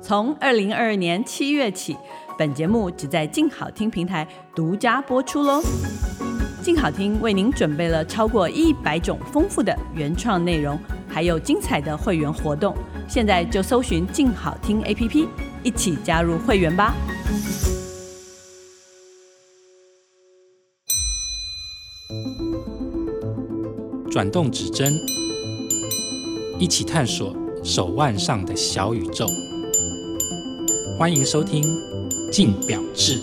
从二零二二年七月起，本节目只在静好听平台独家播出喽。静好听为您准备了超过一百种丰富的原创内容，还有精彩的会员活动。现在就搜寻静好听 APP，一起加入会员吧！转动指针，一起探索手腕上的小宇宙。欢迎收听《镜表志》。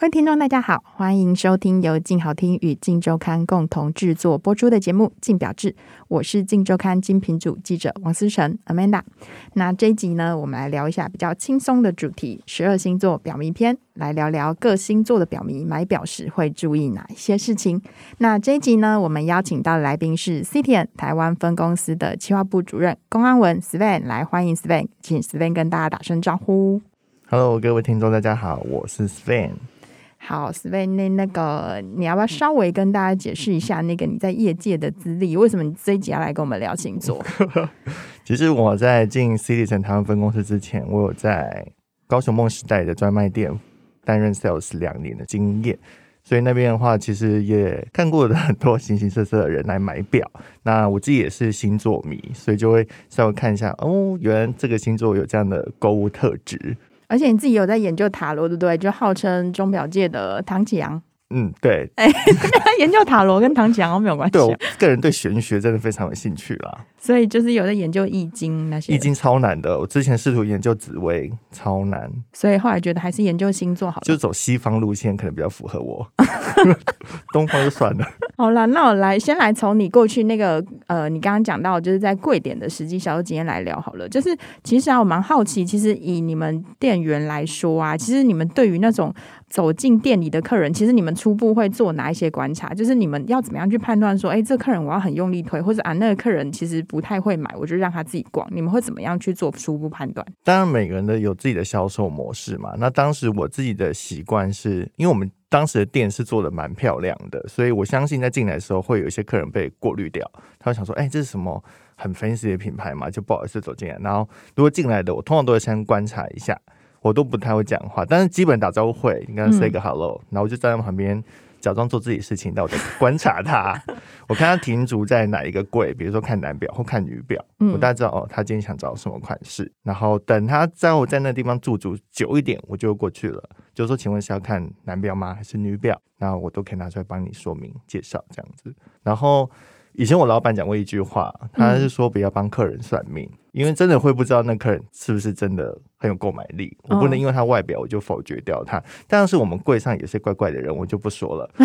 各位听众，大家好，欢迎收听由静好听与静周刊共同制作播出的节目《静表志》，我是静周刊精品组记者王思成 Amanda。那这一集呢，我们来聊一下比较轻松的主题——十二星座表迷篇，来聊聊各星座的表迷买表时会注意哪一些事情。那这一集呢，我们邀请到的来宾是 c t n 台湾分公司的企划部主任龚安文 Sven，来欢迎 Sven，请 Sven 跟大家打声招呼。Hello，各位听众，大家好，我是 Sven。好，Sven，那那个你要不要稍微跟大家解释一下那个你在业界的资历？为什么你这一集要来跟我们聊星座？其实我在进 Citizen 台湾分公司之前，我有在高雄梦时代的专卖店担任 sales 两年的经验，所以那边的话，其实也看过的很多形形色色的人来买表。那我自己也是星座迷，所以就会稍微看一下，哦，原来这个星座有这样的购物特质。而且你自己有在研究塔罗，对不对？就号称钟表界的唐启阳。嗯，对，研究塔罗跟唐綺阳没有关系。对，我个人对玄学真的非常有兴趣啦。所以就是有在研究易经那些。易经超难的，我之前试图研究紫薇，超难。所以后来觉得还是研究星座好了。就走西方路线可能比较符合我，东方就算了。好了，那我来先来从你过去那个呃，你刚刚讲到就是在贵点的实际销售经验来聊好了。就是其实啊，我蛮好奇，其实以你们店员来说啊，其实你们对于那种。走进店里的客人，其实你们初步会做哪一些观察？就是你们要怎么样去判断说，哎，这客人我要很用力推，或者啊，那个客人其实不太会买，我就让他自己逛。你们会怎么样去做初步判断？当然，每个人都有自己的销售模式嘛。那当时我自己的习惯是，因为我们当时的店是做的蛮漂亮的，所以我相信在进来的时候会有一些客人被过滤掉。他会想说，哎，这是什么很 fancy 的品牌嘛？就不好意思走进来。然后如果进来的，我通常都会先观察一下。我都不太会讲话，但是基本打招呼会，你跟他 say 个 hello，、嗯、然后我就站在旁边假装做自己事情，然后我在观察他，我看他停足在哪一个柜，比如说看男表或看女表，嗯、我大概知道哦，他今天想找什么款式，然后等他在我在那地方驻足久一点，我就过去了，就说请问是要看男表吗，还是女表？然后我都可以拿出来帮你说明介绍这样子，然后。以前我老板讲过一句话，他是说不要帮客人算命，嗯，因为真的会不知道那客人是不是真的很有购买力。我不能因为他外表我就否决掉他。但是我们柜上有些怪怪的人，我就不说了。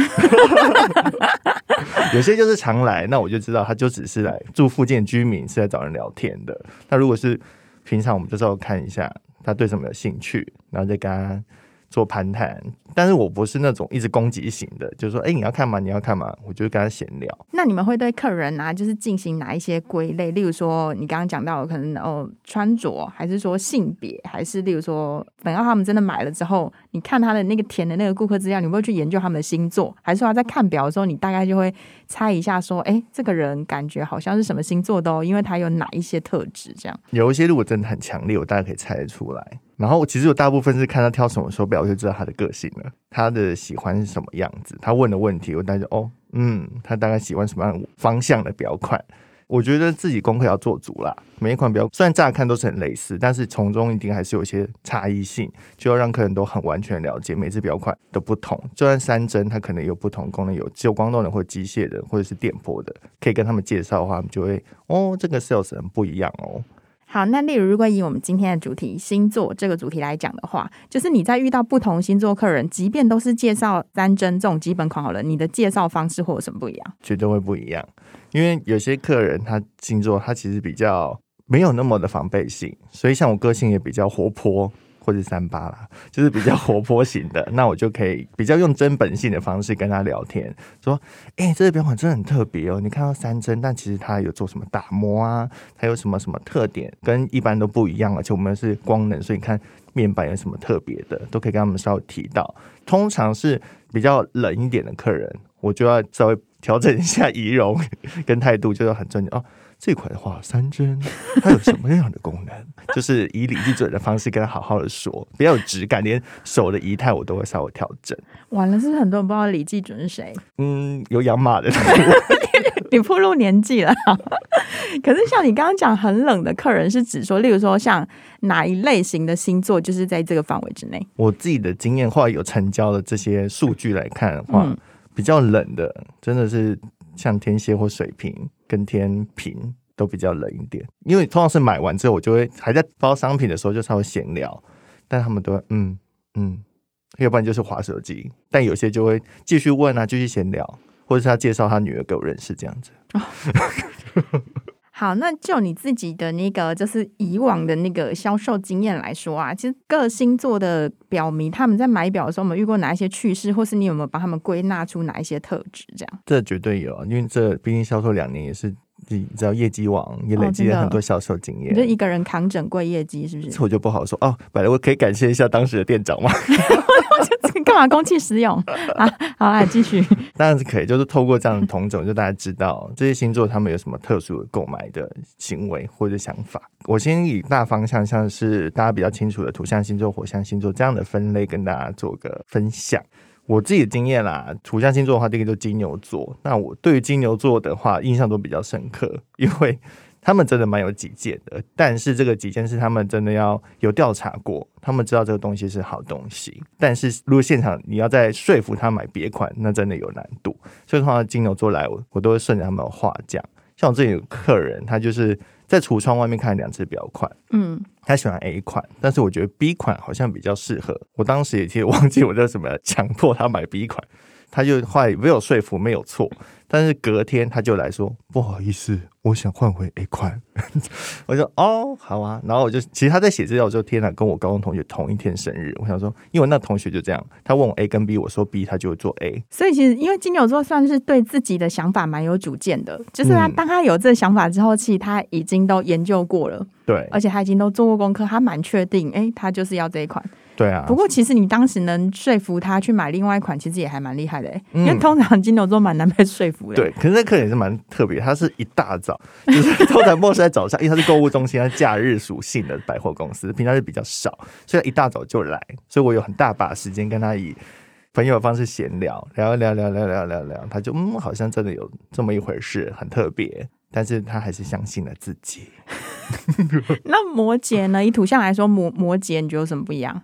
有些就是常来，那我就知道他就只是来住附近居民，是来找人聊天的。那如果是平常，我们就稍微看一下他对什么有兴趣，然后再跟他。做攀谈，但是我不是那种一直攻击型的，就是说，哎、欸，你要看吗？你要看吗？我就跟他闲聊。那你们会对客人啊，就是进行哪一些归类？例如说，你刚刚讲到可能哦穿着，还是说性别，还是例如说，等到他们真的买了之后，你看他的那个填的那个顾客资料，你会去研究他们的星座，还是说他在看表的时候，你大概就会猜一下，说，哎、欸，这个人感觉好像是什么星座的哦，因为他有哪一些特质？这样有一些如果真的很强烈，我大概可以猜得出来。然后其实有大部分是看他挑什么手表，我就知道他的个性了。他的喜欢是什么样子？他问的问题，我大概就哦，嗯，他大概喜欢什么样方向的表款？我觉得自己功课要做足啦。每一款表虽然乍看都是很类似，但是从中一定还是有一些差异性，就要让客人都很完全了解每只表款的不同。就算三针，它可能有不同功能，有只有光动的或机械的，或者是电波的，可以跟他们介绍的话，他们就会哦，这个 sales 很不一样哦。好，那例如，如果以我们今天的主题星座这个主题来讲的话，就是你在遇到不同星座客人，即便都是介绍三针这种基本款好了，你的介绍方式会有什么不一样？绝对会不一样，因为有些客人他星座他其实比较没有那么的防备性，所以像我个性也比较活泼，或者三八啦，就是比较活泼型的，那我就可以比较用真本性的方式跟他聊天，说：“哎、这个表款真的很特别哦，你看到三针，但其实它有做什么打磨啊？它有什么什么特点，跟一般都不一样，而且我们是光能，所以你看面板有什么特别的，都可以跟他们稍微提到。通常是比较冷一点的客人，我就要稍微调整一下仪容跟态度，就要很尊敬哦。”这款的话，三针它有什么样的功能？就是以理记准的方式跟他好好的说，比较有质感，连手的仪态我都会稍微调整。完了，是不是很多人不知道李记准是谁？嗯，有养马的，你暴露年纪了。可是像你刚刚讲很冷的客人，是指说，例如说像哪一类型的星座，就是在这个范围之内？我自己的经验，或有成交的这些数据来看的话，嗯、比较冷的，真的是。像天蝎或水瓶跟天平都比较冷一点，因为通常是买完之后，我就会还在包商品的时候就稍微闲聊，但他们都会嗯嗯，要不然就是划手机，但有些就会继续问啊，继续闲聊，或者是他介绍他女儿给我认识这样子。哦 好，那就你自己的那个，就是以往的那个销售经验来说啊，其实各星座的表迷他们在买表的时候，我们遇过哪一些趣事，或是你有没有帮他们归纳出哪一些特质？这样，这绝对有，因为这毕竟销售两年也是。你知道业绩网也累积了很多销售经验，哦，你就一个人扛整柜业绩，是不是？这我就不好说哦。本来我可以感谢一下当时的店长吗？干嘛公器私用 啊？好，来继续。当然是可以，就是透过这样的同种，就大家知道这些星座他们有什么特殊的购买的行为或者想法。我先以大方向，像是大家比较清楚的土象星座、火象星座这样的分类，跟大家做个分享。我自己的经验啦，土象星座的话，第一个就金牛座。那我对于金牛座的话，印象都比较深刻，因为他们真的蛮有己见的。但是这个己见是他们真的要有调查过，他们知道这个东西是好东西。但是如果现场你要再说服他买别款，那真的有难度。所以的话金牛座来，我我都会顺着他们的话讲。像我这里有客人，他就是。在橱窗外面看两只表款，嗯，他喜欢 A 款，但是我觉得 B 款好像比较适合。我当时也其实忘记我叫什么，强迫他买 B 款，他就后来没有说服，没有错。但是隔天他就来说不好意思，我想换回 A 款。我说哦，好啊。然后我就其实他在写资料的时候，天哪，跟我高中同学同一天生日。我想说，因为那同学就这样，他问我 A 跟 B，我说 B，他就会做 A。所以其实因为金牛座算是对自己的想法蛮有主见的，就是他当他有这个想法之后，其实他已经都研究过了，对，而且他已经都做过功课，他蛮确定，哎，他就是要这一款。对啊，不过其实你当时能说服他去买另外一款，其实也还蛮厉害的，嗯、因为通常金牛座蛮难被说服的。对，可是那客人也是蛮特别，他是一大早，就是通常末是在早上，因为他是购物中心，他假日属性的百货公司，平常是比较少，所以他一大早就来，所以我有很大把时间跟他以朋友的方式闲聊，聊聊聊聊聊聊聊，他就嗯，好像真的有这么一回事，很特别，但是他还是相信了自己。那摩羯呢？以土象来说，摩摩羯你觉得有什么不一样？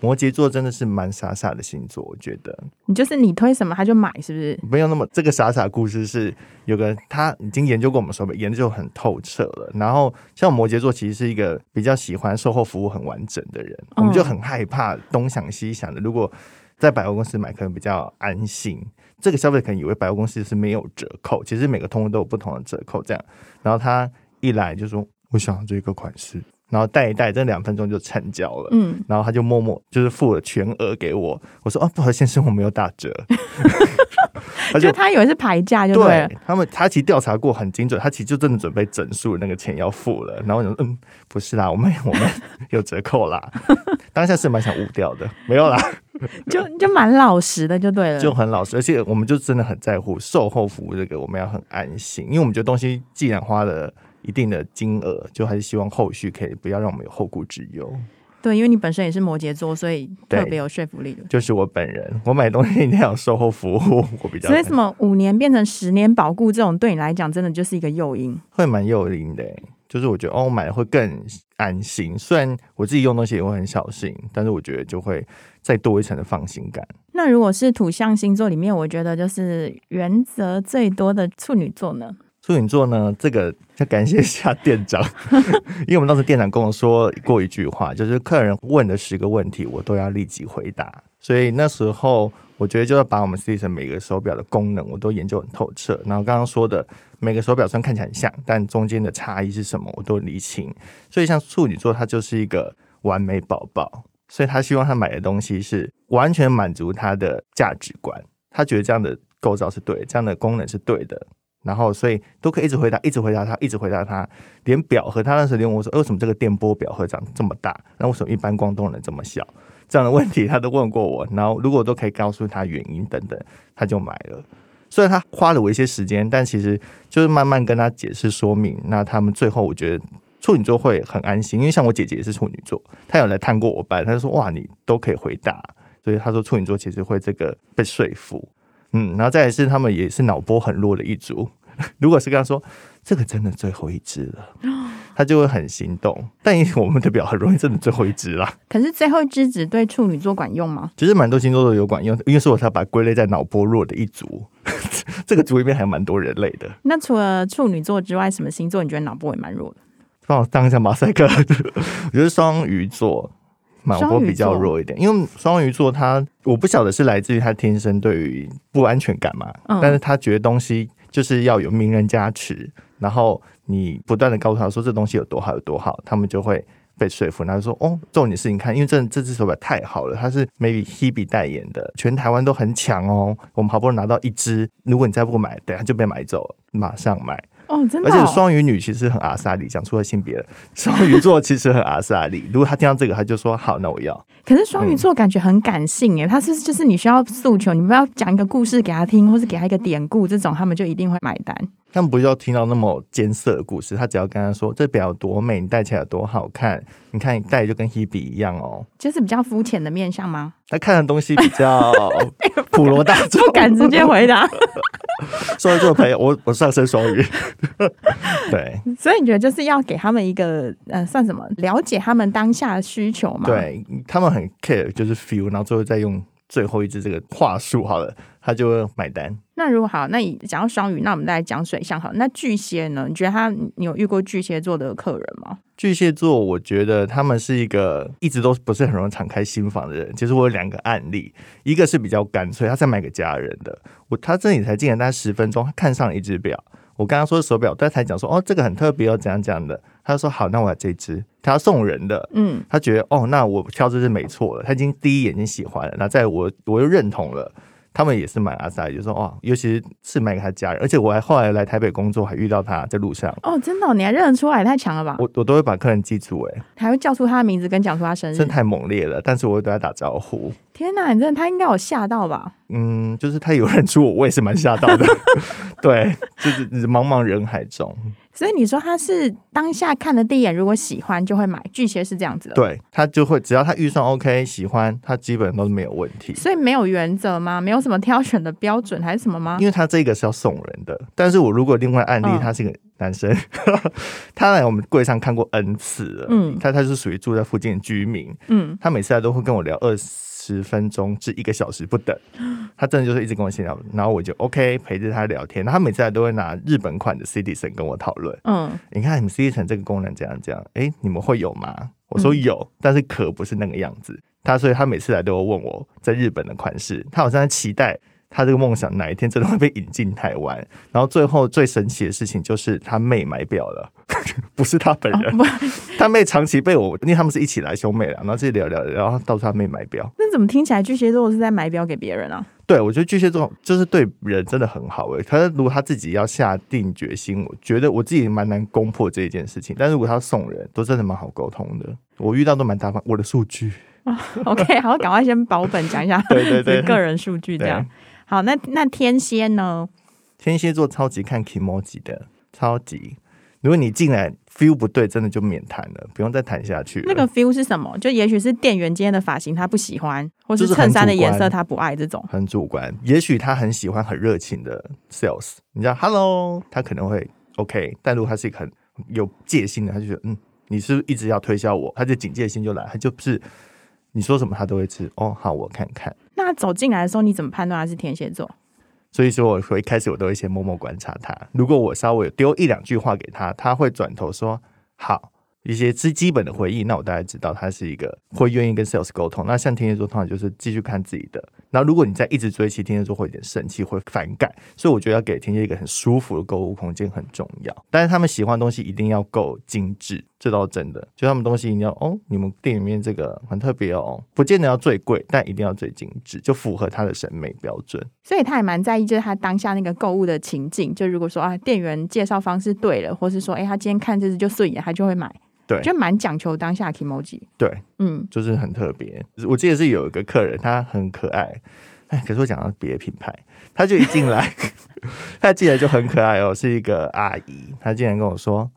摩羯座真的是蛮傻傻的星座，我觉得。你就是你推什么他就买，是不是？没有那么这个傻傻故事是有个他已经研究过我们手表，研究很透彻了。然后像摩羯座其实是一个比较喜欢售后服务很完整的人，我们就很害怕东想西想的。如果在百货公司买，可能比较安心。这个消费者可能以为百货公司是没有折扣，其实每个通路都有不同的折扣。这样，然后他一来就说：“我想要这个款式。”然后带一带，这两分钟就成交了。嗯，然后他就默默就是付了全额给我。我说：“哦，不好意思，先生，我没有打折。”他就他以为是牌价，就对，对他们，他其实调查过很精准，他其实就真的准备整数那个钱要付了。然后我说：“嗯，不是啦，我们 我们有折扣啦。”当下是蛮想误掉的，没有啦，就就蛮老实的，就对了，就很老实，而且我们就真的很在乎售后服务这个，我们要很安心，因为我们觉得东西既然花了。一定的金额，就还是希望后续可以不要让我们有后顾之忧。对，因为你本身也是摩羯座，所以特别有说服力的。就是我本人，我买东西一定要有售后服务，我比较。所以什么五年变成十年保固这种，对你来讲真的就是一个诱因，会蛮诱因的。就是我觉得哦，我买的会更安心。虽然我自己用东西也会很小心，但是我觉得就会再多一层的放心感。那如果是土象星座里面，我觉得就是原则最多的处女座呢？处女座呢，这个要感谢一下店长，因为我们当时店长跟我说过一句话，就是客人问的十个问题，我都要立即回答。所以那时候我觉得就要把我们斯帝诚每个手表的功能，我都研究很透彻。然后刚刚说的每个手表虽然看起来很像，但中间的差异是什么，我都理清。所以像处女座，它就是一个完美宝宝。所以他希望他买的东西是完全满足他的价值观，他觉得这样的构造是对，这样的功能是对的，然后所以都可以一直回答，一直回答他，一直回答他，连表和他那时候连我说，为什么这个电波表会长这么大？那为什么一般光动能这么小？这样的问题他都问过我，然后如果都可以告诉他原因等等，他就买了。虽然他花了我一些时间，但其实就是慢慢跟他解释说明。那他们最后我觉得处女座会很安心，因为像我姐姐也是处女座，她有来探过我班，她就说哇，你都可以回答，所以她说处女座其实会这个被说服。嗯，然后再来是他们也是脑波很弱的一组，如果是跟他说这个真的最后一只了，他就会很心动。但我们的表很容易真的最后一只啦。可是最后一只只对处女座管用吗？其实蛮多星座都有管用，因为是我才把它归类在脑波弱的一组。这个组里面还蛮多人类的。那除了处女座之外，什么星座你觉得脑波也蛮弱的？帮我当一下马赛克。我觉得双鱼座脑波比较弱一点，因为双鱼座他我不晓得是来自于他天生对于不安全感嘛，嗯、但是他觉得东西就是要有名人加持，然后你不断的告诉他说这东西有多好有多好，他们就会。被说服，然后说：“哦，重点是你看，因为这这只手表太好了，它是 maybe Hebe 代言的，全台湾都很抢哦。我们好不容易拿到一只，如果你再不买，等下就被买走了，马上买。”哦，真的、哦。而且双鱼女其实很阿萨里，讲出了性别了。双鱼座其实很阿萨里，如果他听到这个，他就说好，那我要。可是双鱼座感觉很感性诶，他是就是你需要诉求，你不要讲一个故事给他听，或是给他一个典故，这种他们就一定会买单。他们不需要听到那么艰涩的故事，他只要跟他说这表有多美，你戴起来有多好看，你看你戴就跟 Hebe 一样哦。就是比较肤浅的面相吗？他看的东西比较普罗大众，不敢直接回答。双鱼座的朋友，我我上升双鱼，对，所以你觉得就是要给他们一个呃，算什么？了解他们当下的需求嘛？对，他们很 care，就是 feel，然后最后再用最后一支这个话术，好了，他就会买单。那如果好，那你讲到双鱼，那我们再来讲水象好。那巨蟹呢？你觉得他，你有遇过巨蟹座的客人吗？巨蟹座，我觉得他们是一个一直都不是很容易敞开心房的人。其实我有两个案例，一个是比较干脆，他在买给家人的。我他这里才进来大概十分钟，他看上了一只表。我刚刚说手表，他才讲说哦，这个很特别哦，怎样怎样的。他说好，那我要这只，他要送人的。嗯，他觉得哦，那我挑这只没错了。他已经第一眼睛喜欢了，那在我我又认同了。他们也是买阿萨，就说哦，尤其是是买给他家人，而且我还后来来台北工作，还遇到他在路上。哦，真的，你还认得出来，太强了吧？我我都会把客人记住，哎，还会叫出他的名字跟讲出他生日，真太猛烈了。但是我会对他打招呼。天哪，你真的他应该有吓到吧？嗯，就是他有认出我，我也是蛮吓到的。对，就是茫茫人海中。所以你说他是当下看了第一眼，如果喜欢就会买。巨蟹是这样子的，对，他就会只要他预算 OK，喜欢他基本都是没有问题。所以没有原则吗？没有什么挑选的标准还是什么吗？因为他这个是要送人的，但是我如果另外案例，他是个男生，嗯、他来我们柜上看过 N 次了，嗯，他他是属于住在附近的居民，嗯，他每次来都会跟我聊二十分钟至一个小时不等，他真的就是一直跟我闲聊，然后我就 OK 陪着他聊天。他每次来都会拿日本款的 Citizen 跟我讨论。嗯，你看你们 Citizen 这个功能这样这样，哎、欸，你们会有吗？我说有，嗯、但是可不是那个样子。他所以他每次来都会问我在日本的款式，他好像在期待。他这个梦想哪一天真的会被引进台湾？然后最后最神奇的事情就是他妹买表了，不是他本人。哦、他妹长期被我，因为他们是一起来兄妹了，然后自己聊聊，然后到他妹买表。那怎么听起来巨蟹座是在买表给别人啊？对，我觉得巨蟹座就是对人真的很好诶。可是如果他自己要下定决心，我觉得我自己蛮难攻破这一件事情。但如果他送人，都真的蛮好沟通的。我遇到都蛮大方。我的数据、哦、OK，好，赶快先保本讲一下，对对对，个人数据这样。好，那那天蝎呢？天蝎座超级看 kimoji 的，超级。如果你进来 feel 不对，真的就免谈了，不用再谈下去。那个 feel 是什么？就也许是店员今天的发型他不喜欢，或是衬衫的颜色他不爱，这种很主观。也许他很喜欢很热情的 sales，你知道 hello，他可能会 OK，但如果他是一个很有戒心的，他就觉得嗯，你是不是一直要推销我，他就警戒心就来，他就不是。你说什么他都会吃哦。好，我看看。那走进来的时候，你怎么判断他是天蝎座？所以说，我会一开始我都会先默默观察他。如果我稍微丢一两句话给他，他会转头说好，一些最基本的回忆，那我大概知道他是一个会愿意跟 sales 沟通。那像天蝎座通常就是继续看自己的，然后如果你再一直追，其实天蝎座会有点生气，会反感。所以我觉得要给天蝎一个很舒服的购物空间很重要。但是他们喜欢的东西一定要够精致，这倒是真的。就他们东西一定要哦，你们店里面这个很特别哦，不见得要最贵，但一定要最精致，就符合他的审美标准。所以他也蛮在意，就是他当下那个购物的情境。就如果说啊，店员介绍方式对了，或是说，哎，他今天看这只就顺眼，他就会买。对，就蛮讲求当下 kimoji。对，嗯，就是很特别。我记得是有一个客人，他很可爱。哎，可是我讲到别的品牌，他就一进来，他进来就很可爱哦，是一个阿姨。她竟然跟我说：“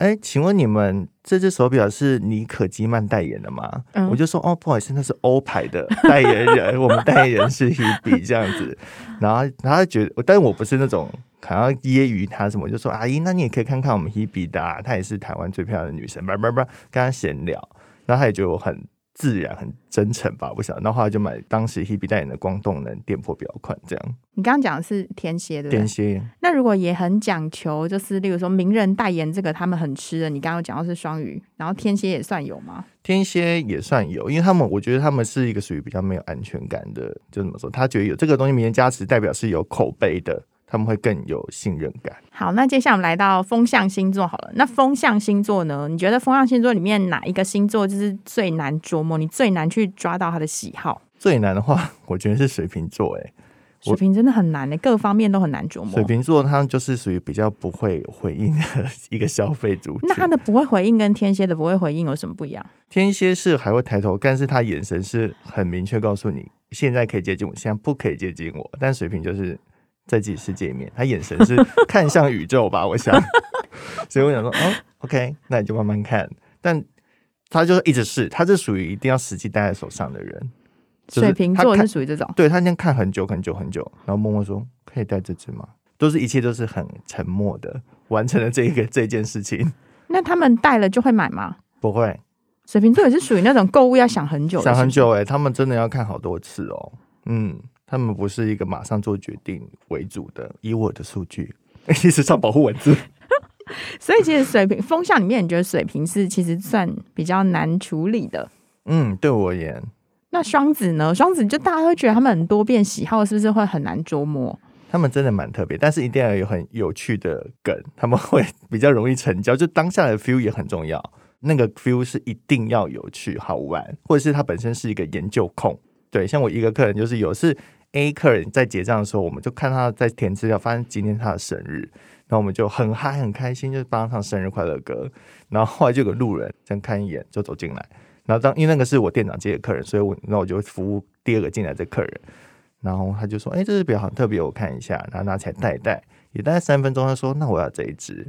哎，请问你们这只手表是尼可基曼代言的吗？”嗯、我就说：“哦，不好意思，那是欧牌的代言人，我们代言人是 Hebe 这样子。”然后，然后他觉得，但是我不是那种。好像揶揄他什么，就说阿姨，那你也可以看看我们 Hebe 的，啊，她也是台湾最漂亮的女生，叭叭叭，跟她闲聊，然后他也觉得我很自然、很真诚吧，不晓得，然后后来就买当时 Hebe 代言的光动能电波表款，这样。你刚刚讲的是天蝎对不对？天蝎。那如果也很讲求，就是例如说名人代言这个，他们很吃的，你刚刚讲到是双鱼，然后天蝎也算有吗？天蝎也算有，因为他们我觉得他们是一个属于比较没有安全感的，就怎么说？他觉得有这个东西名人加持，代表是有口碑的。他们会更有信任感。好，那接下来我们来到风象星座好了。那风象星座呢？你觉得风象星座里面哪一个星座就是最难琢磨？你最难去抓到他的喜好？最难的话，我觉得是水瓶座。哎，水瓶真的很难的，各方面都很难琢磨。水瓶座他就是属于比较不会回应的一个消费主。那他的不会回应跟天蝎的不会回应有什么不一样？天蝎是还会抬头，但是他眼神是很明确告诉你，现在可以接近我，现在不可以接近我。但水瓶就是。在自己世界里面，他眼神是看向宇宙吧，我想，所以我想说，哦，OK，那你就慢慢看。但他就是一直是，他是属于一定要实际戴在手上的人。水瓶座是属于这种，对，他先看很久很久很久，然后默默说可以戴这只吗？都是一切都是很沉默的完成了这一个这件事情。那他们戴了就会买吗？不会。水瓶座也是属于那种购物要想很久，想很久哎、欸，他们真的要看好多次哦。嗯。他们不是一个马上做决定为主的，以我的数据，一直上保护文字。所以其实水平风向里面，你觉得水平是其实算比较难处理的。嗯，对我而言。那双子呢？双子就大家会觉得他们很多变喜好，是不是会很难琢磨？他们真的蛮特别，但是一定要有很有趣的梗，他们会比较容易成交。就当下的 feel 也很重要，那个 feel 是一定要有趣好玩，或者是他本身是一个研究控。对，像我一个客人就是有是。A 客人在结账的时候，我们就看他在填资料，发现今天他的生日，然后我们就很嗨很开心，就帮他唱生日快乐歌。然后后来就有个路人这样看一眼就走进来，然后当因为那个是我店长接的客人，所以我那我就服务第二个进来的客人。然后他就说：“哎，这只表很特别，我看一下。”然后拿起来戴一戴，也戴三分钟。他说：“那我要这一只。”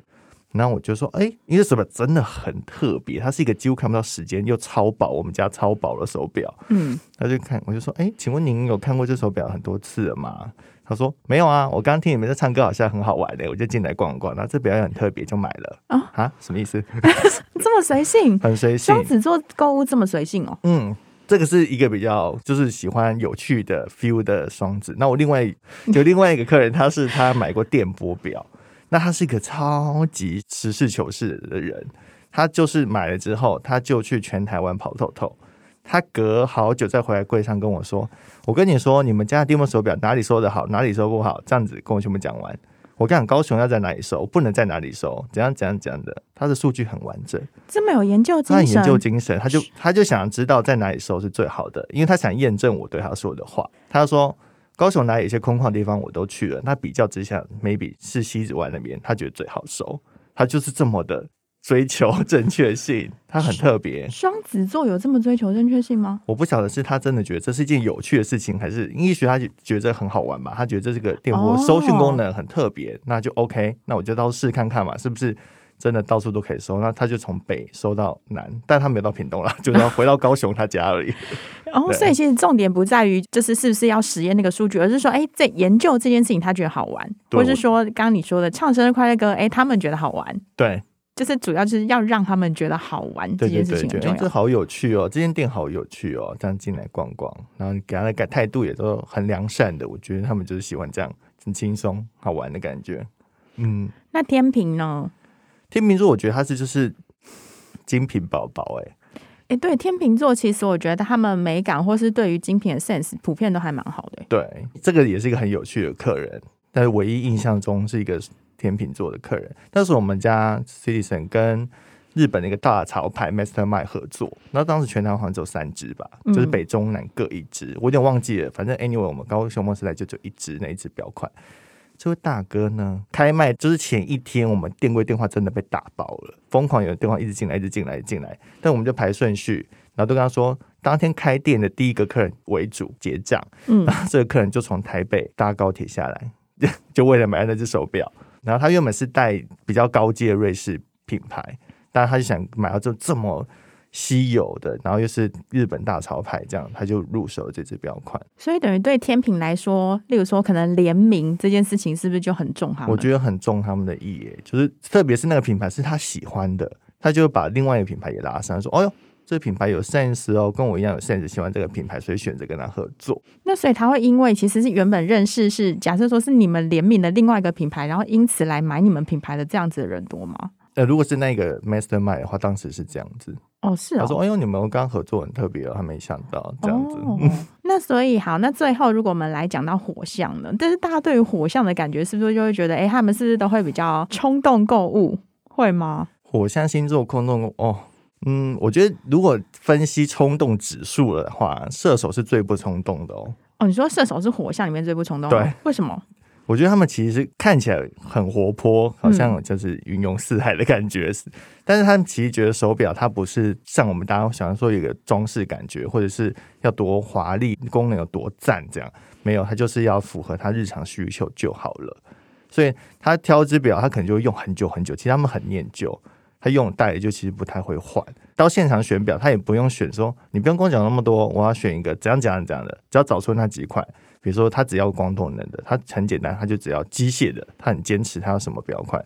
然后我就说，哎、欸，因为手表真的很特别，它是一个几乎看不到时间又超薄，我们家超薄的手表。嗯，他就看，我就说，哎、欸，请问您有看过这手表很多次了吗？他说没有啊，我刚刚听你们在唱歌，好像很好玩的，我就进来逛逛。然后这表也很特别，就买了。啊、哦，什么意思？这么随性，很随性。双子座购物这么随性哦。嗯，这个是一个比较就是喜欢有趣的 feel 的双子。那我另外就另外一个客人，他是他买过电波表。那他是一个超级实事求是的人，他就是买了之后，他就去全台湾跑透透。他隔好久再回来柜上跟我说：“我跟你说，你们家的电波手表哪里收的好，哪里收不好，这样子跟我全部讲完。我跟你讲，高雄要在哪里收，不能在哪里收，怎样怎样怎样的。他的数据很完整，这么有研究精神。他研究精神，他就他就想知道在哪里收是最好的，因为他想验证我对他说的话。他说。”高雄哪有一些空旷的地方我都去了，那比较之下，maybe 是西子湾那边，他觉得最好收，他就是这么的追求正确性，他很特别。双子座有这么追求正确性吗？我不晓得是他真的觉得这是一件有趣的事情，还是因为学他觉得很好玩吧？他觉得这是个电波收讯功能很特别，哦，那就 OK，那我就到试看看嘛，是不是？真的到处都可以收，那他就从北收到南，但他没有到屏东了，就是要回到高雄他家而已。哦，所以其实重点不在于就是是不是要实验那个数据，而是说，哎，在研究这件事情他觉得好玩，或是说刚刚你说的唱生日快乐歌，哎，他们觉得好玩。对，就是主要就是要让他们觉得好玩这件事情很重要。对对对对，这好有趣哦，这间店好有趣哦，这样进来逛逛，然后给他的感态度也都很良善的，我觉得他们就是喜欢这样很轻松好玩的感觉。嗯，那天平呢？天秤座，我觉得他是就是精品宝宝哎，哎，对，天秤座其实我觉得他们美感或是对于精品的 sense 普遍都还蛮好的。对，这个也是一个很有趣的客人，但是唯一印象中是一个天秤座的客人。但是我们家 Citizen 跟日本的一个大潮牌 Mastermind 合作，那当时全台好像只有三只吧，就是北中南各一只，我有点忘记了。反正 anyway，我们高雄梦时代就只有一只那一只表款。这位大哥呢，开卖就是前一天，我们店柜电话真的被打爆了，疯狂有人电话一直进来，一直进来，进来。但我们就排顺序，然后都跟他说，当天开店的第一个客人为主结账。嗯，然后这个客人就从台北搭高铁下来，就为了买那只手表。然后他原本是戴比较高阶的瑞士品牌，但他就想买到这这么。稀有的，然后又是日本大潮牌，这样他就入手了这支表款。所以等于对天品来说，例如说可能联名这件事情，是不是就很重他们？我觉得很重他们的意，就是特别是那个品牌是他喜欢的，他就把另外一个品牌也拉上，说：“哦哟，这个品牌有 sense 哦，跟我一样有 sense，喜欢这个品牌，所以选择跟他合作。”那所以他会因为其实是原本认识是假设说是你们联名的另外一个品牌，然后因此来买你们品牌的这样子的人多吗？呃，如果是那个 Mastermind 的话，当时是这样子。哦，是哦。他说：“哎呦，你们刚合作很特别哦，他没想到这样子。哦”那所以好，那最后如果我们来讲到火象呢？但是大家对于火象的感觉，是不是就会觉得，哎，他们是不是都会比较冲动购物？会吗？火象星座冲动哦，嗯，我觉得如果分析冲动指数的话，射手是最不冲动的哦。哦，你说射手是火象里面最不冲动？对，为什么？我觉得他们其实是看起来很活泼，好像就是云游四海的感觉，嗯，但是他们其实觉得手表它不是像我们大家想说有一个装饰感觉，或者是要多华丽，功能有多赞这样，没有，它就是要符合他日常需求就好了。所以他挑只表，他可能就会用很久很久。其实他们很念旧，他用戴就其实不太会换。到现场选表，他也不用选说，你不用跟我讲那么多，我要选一个怎样怎样怎样的，只要找出那几块。比如说，他只要光动能的，他很简单，他就只要机械的，他很坚持，他要什么表款，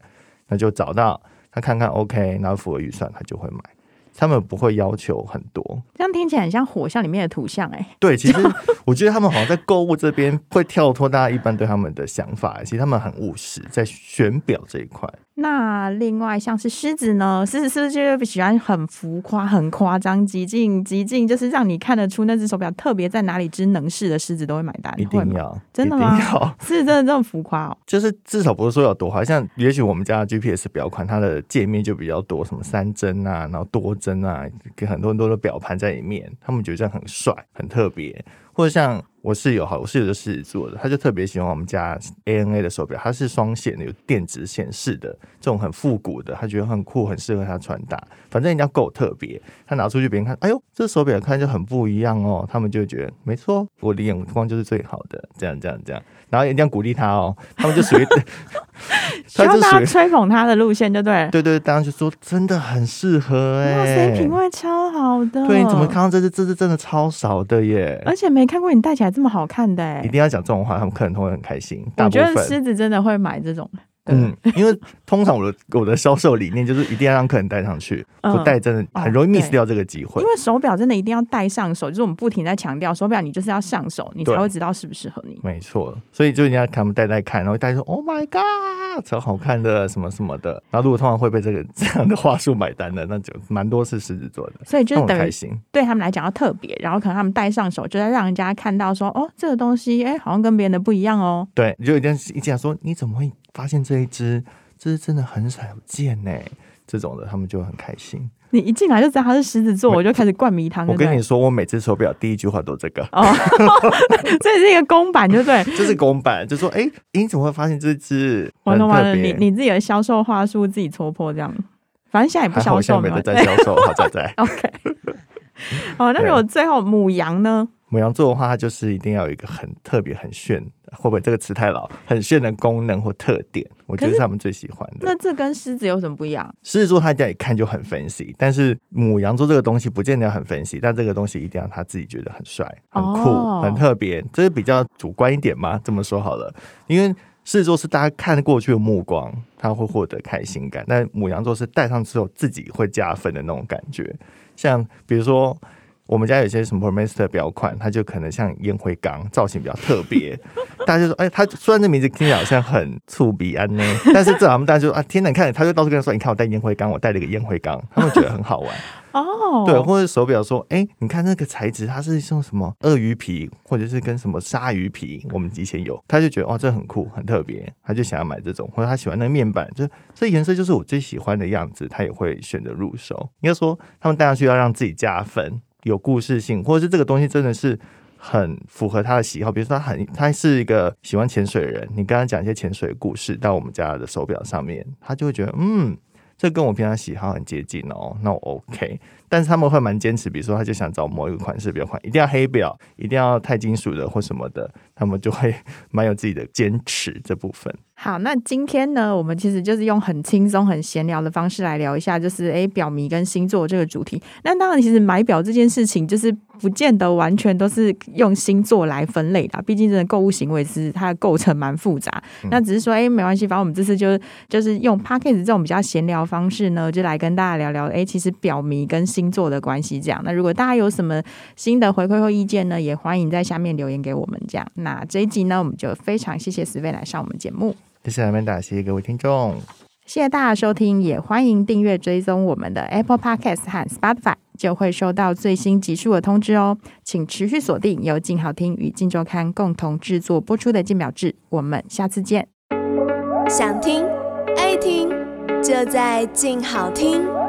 那就找到他看看 OK，然后符合预算，他就会买。他们不会要求很多，这样听起来很像火象里面的图像哎、欸。对，其实我觉得他们好像在购物这边会跳脱大家一般对他们的想法，其实他们很务实，在选表这一块。那另外像是狮子呢？狮子是不是就喜欢很浮夸、很夸张、极尽、极尽，就是让你看得出那只手表特别在哪里，之能事的狮子都会买单。一定要，真的吗？狮子真的这么浮夸哦？就是至少不是说有多好，像也许我们家的 GPS 表款，它的界面就比较多，什么三针啊，然后多针啊，给很多很多的表盘在里面，他们觉得这样很帅、很特别，或者像。我室友哈，我室友是狮子座的，他就特别喜欢我们家 ANA 的手表，它是双显的，有电子显示的，这种很复古的，他觉得很酷，很适合他穿搭。反正人家够特别，他拿出去别人看，哎呦，这手表看就很不一样哦，他们就觉得没错，我的眼光就是最好的，这样这样这样，然后一定要鼓励他哦，他们就属于，他就属于吹捧他的路线，就对，对对，当然就说真的很适合哎、欸，哇塞，品味超好的，对，你怎么看到这只这只真的超少的耶，而且没看过你戴起来这么好看的哎，一定要讲这种话，他们可能都会很开心。我觉得狮子真的会买这种。嗯，因为通常我的我的销售理念就是一定要让客人戴上去，不戴真的很容易 miss 掉这个机会。因为手表真的一定要戴上手，就是我们不停在强调，手表你就是要上手，你才会知道适不适合你。没错，所以就人家他们戴戴看，然后戴说 “Oh my God”，超好看的什么什么的。然后如果通常会被这个 这样的话术买单的，那就蛮多是狮子座的。所以就是等于开心对他们来讲要特别，然后可能他们戴上手，就在让人家看到说哦，这个东西哎、欸，好像跟别人的不一样哦。对，你就一定一进来说你怎么会发现这一只？这是真的很少见呢，这种的他们就很开心。你一进来就知道他是狮子座，我就开始灌迷汤。我跟你说，我每次手表第一句话都这个哦，这是一个公版，对不对？这是公版，就说哎，你怎么会发现这只？完了完了，你你自己的销售话术自己戳破这样，反正现在也不销售没，没在销售，好在在。OK，好，那如果最后母羊呢？母羊座的话，它就是一定要有一个很特别、很炫，会不会这个词太老？很炫的功能或特点，我觉得是他们最喜欢的。那这跟狮子有什么不一样？狮子座他这样一看就很 fancy，但是母羊座这个东西不见得要很 fancy，但这个东西一定要他自己觉得很帅、很酷、哦、很特别，这是比较主观一点嘛？这么说好了，因为狮子座是大家看过去的目光，他会获得开心感；但母羊座是戴上之后自己会加分的那种感觉，像比如说。我们家有些什么 Premaster 表款，它就可能像烟灰缸，造型比较特别。大家就说，哎、欸，他虽然这名字听起来好像很粗鄙安呢，但是这他们大家就说啊，天哪，你看，他就到处跟人说，你看我带烟灰缸，我带了一个烟灰缸，他们觉得很好玩。哦，对，或者手表说，哎，你看那个材质，它是用什么鳄鱼皮，或者是跟什么鲨鱼皮，我们以前有，他就觉得哇，这很酷，很特别，他就想要买这种，或者他喜欢那个面板，就这颜色就是我最喜欢的样子，他也会选择入手。应该说，他们戴上去要让自己加分，有故事性，或者是这个东西真的是很符合他的喜好，比如说他很他是一个喜欢潜水的人，你跟他讲一些潜水故事到我们家的手表上面，他就会觉得嗯。这跟我平常喜好很接近哦，那我 OK。但是他们会蛮坚持，比如说他就想找某一个款式表款，一定要黑表，一定要钛金属的或什么的，他们就会蛮有自己的坚持这部分。好，那今天呢，我们其实就是用很轻松、很闲聊的方式来聊一下，就是诶，表迷跟星座这个主题。那当然，其实买表这件事情，就是不见得完全都是用星座来分类的，毕竟真的购物行为是它的构成蛮复杂。嗯、那只是说，诶，没关系，反正我们这次就是就是用 Podcast 这种比较闲聊方式呢，就来跟大家聊聊，诶，其实表迷跟星座的关系这样。那如果大家有什么新的回馈或意见呢，也欢迎在下面留言给我们。这样，那这一集呢，我们就非常谢谢 Sven 来上我们节目。谢谢 Amanda，谢谢各位听众，谢谢大家收听，也欢迎订阅追踪我们的 Apple Podcast 和 Spotify，就会收到最新集数的通知哦。请持续锁定由静好听与静周刊共同制作播出的《静表志》，我们下次见。想听爱听，就在静好听。